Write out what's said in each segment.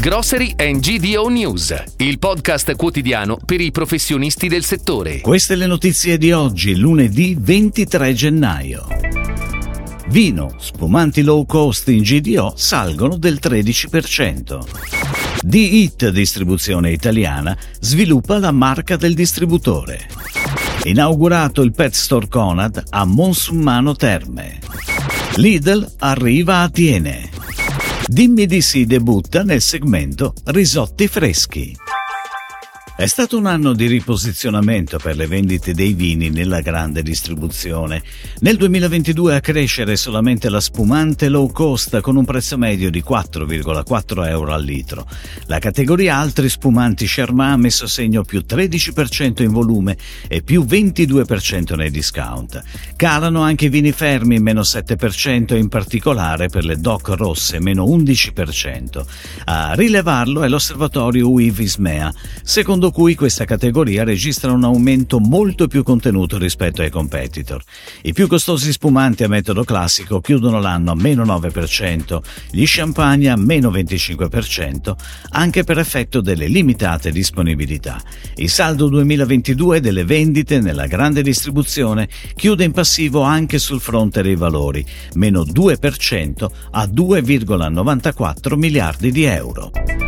Grocery and GDO News, il podcast quotidiano per i professionisti del settore. Queste le notizie di oggi, lunedì 23 gennaio. Vino, spumanti low cost in GDO salgono del 13%. D-Hit Distribuzione Italiana sviluppa la marca del distributore. Inaugurato il Pet Store Conad a Monsummano Terme. Lidl arriva a Tiene. Dimmi di sì debutta nel segmento risotti freschi. È stato un anno di riposizionamento per le vendite dei vini nella grande distribuzione. Nel 2022 a crescere solamente la spumante low cost con un prezzo medio di 4,4 euro al litro. La categoria altri spumanti Sherman ha messo segno più 13% in volume e più 22% nei discount. Calano anche i vini fermi meno 7% in particolare per le DOC rosse meno 11%. A rilevarlo è l'osservatorio UIV-ISMEA, secondo secondo cui questa categoria registra un aumento molto più contenuto rispetto ai competitor. I più costosi spumanti a metodo classico chiudono l'anno a meno 9%, gli champagne a meno 25%, anche per effetto delle limitate disponibilità. Il saldo 2022 delle vendite nella grande distribuzione chiude in passivo anche sul fronte dei valori, meno 2% a 2,94 miliardi di euro.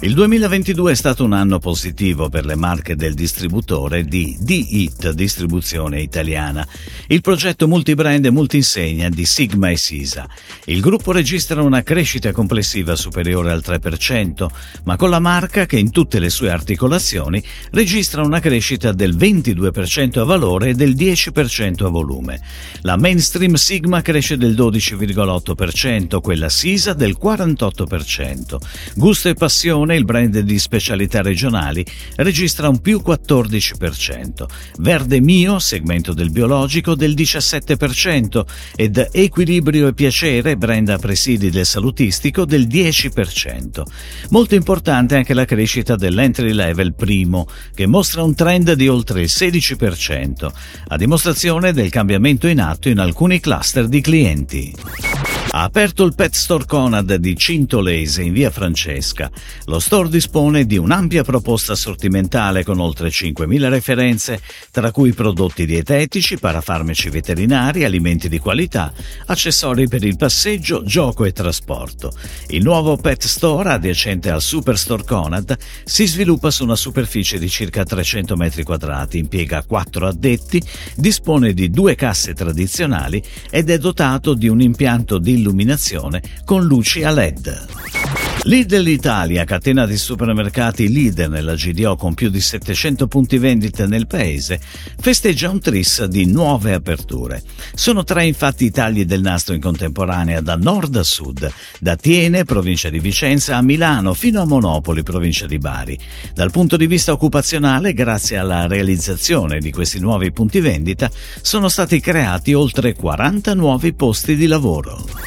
Il 2022 è stato un anno positivo per le marche del distributore di D-Hit Distribuzione Italiana, il progetto multibrand e multinsegna di Sigma e Sisa. Il gruppo registra una crescita complessiva superiore al 3%, ma con la marca che in tutte le sue articolazioni registra una crescita del 22% a valore e del 10% a volume. La mainstream Sigma cresce del 12,8%, quella Sisa del 48%. Gusto e passione Napoleone, il brand di specialità regionali, registra un più 14%, Verde Mio, segmento del biologico, del 17% ed Equilibrio e Piacere, brand a presidi del salutistico, del 10%. Molto importante anche la crescita dell'entry level primo, che mostra un trend di oltre il 16%, a dimostrazione del cambiamento in atto in alcuni cluster di clienti. Ha aperto il Pet Store Conad di Cintolese in via Francesca. Lo store dispone di un'ampia proposta sortimentale con oltre 5.000 referenze, tra cui prodotti dietetici, parafarmaci veterinari, alimenti di qualità, accessori per il passeggio, gioco e trasporto. Il nuovo Pet Store, adiacente al Superstore Conad, si sviluppa su una superficie di circa 300 m2, impiega 4 addetti, dispone di due casse tradizionali ed è dotato di un impianto di illuminazione con luci a LED. Lidl Italia, catena di supermercati leader nella GDO con più di 700 punti vendita nel paese, festeggia un tris di nuove aperture. Sono tre infatti i tagli del nastro in contemporanea da nord a sud, da Tiene, provincia di Vicenza, a Milano fino a Monopoli, provincia di Bari. Dal punto di vista occupazionale, grazie alla realizzazione di questi nuovi punti vendita, sono stati creati oltre 40 nuovi posti di lavoro.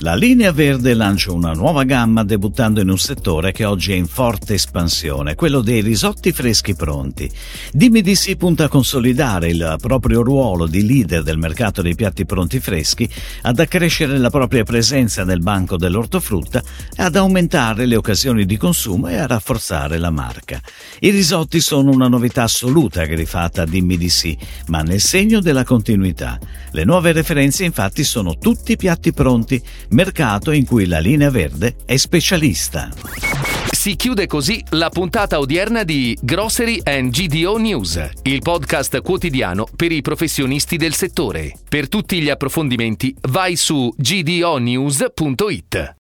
La linea verde lancia una nuova gamma debuttando in un settore che oggi è in forte espansione, quello dei risotti freschi pronti. Dimmi di sì punta a consolidare il proprio ruolo di leader del mercato dei piatti pronti freschi, ad accrescere la propria presenza nel banco dell'ortofrutta, ad aumentare le occasioni di consumo e a rafforzare la marca. I risotti sono una novità assoluta aggriffata a Dimmi di sì, ma nel segno della continuità. Le nuove referenze infatti sono tutti piatti pronti mercato in cui la linea verde è specialista. Si chiude così la puntata odierna di Grocery and GDO News, il podcast quotidiano per i professionisti del settore. Per tutti gli approfondimenti vai su gdonews.it.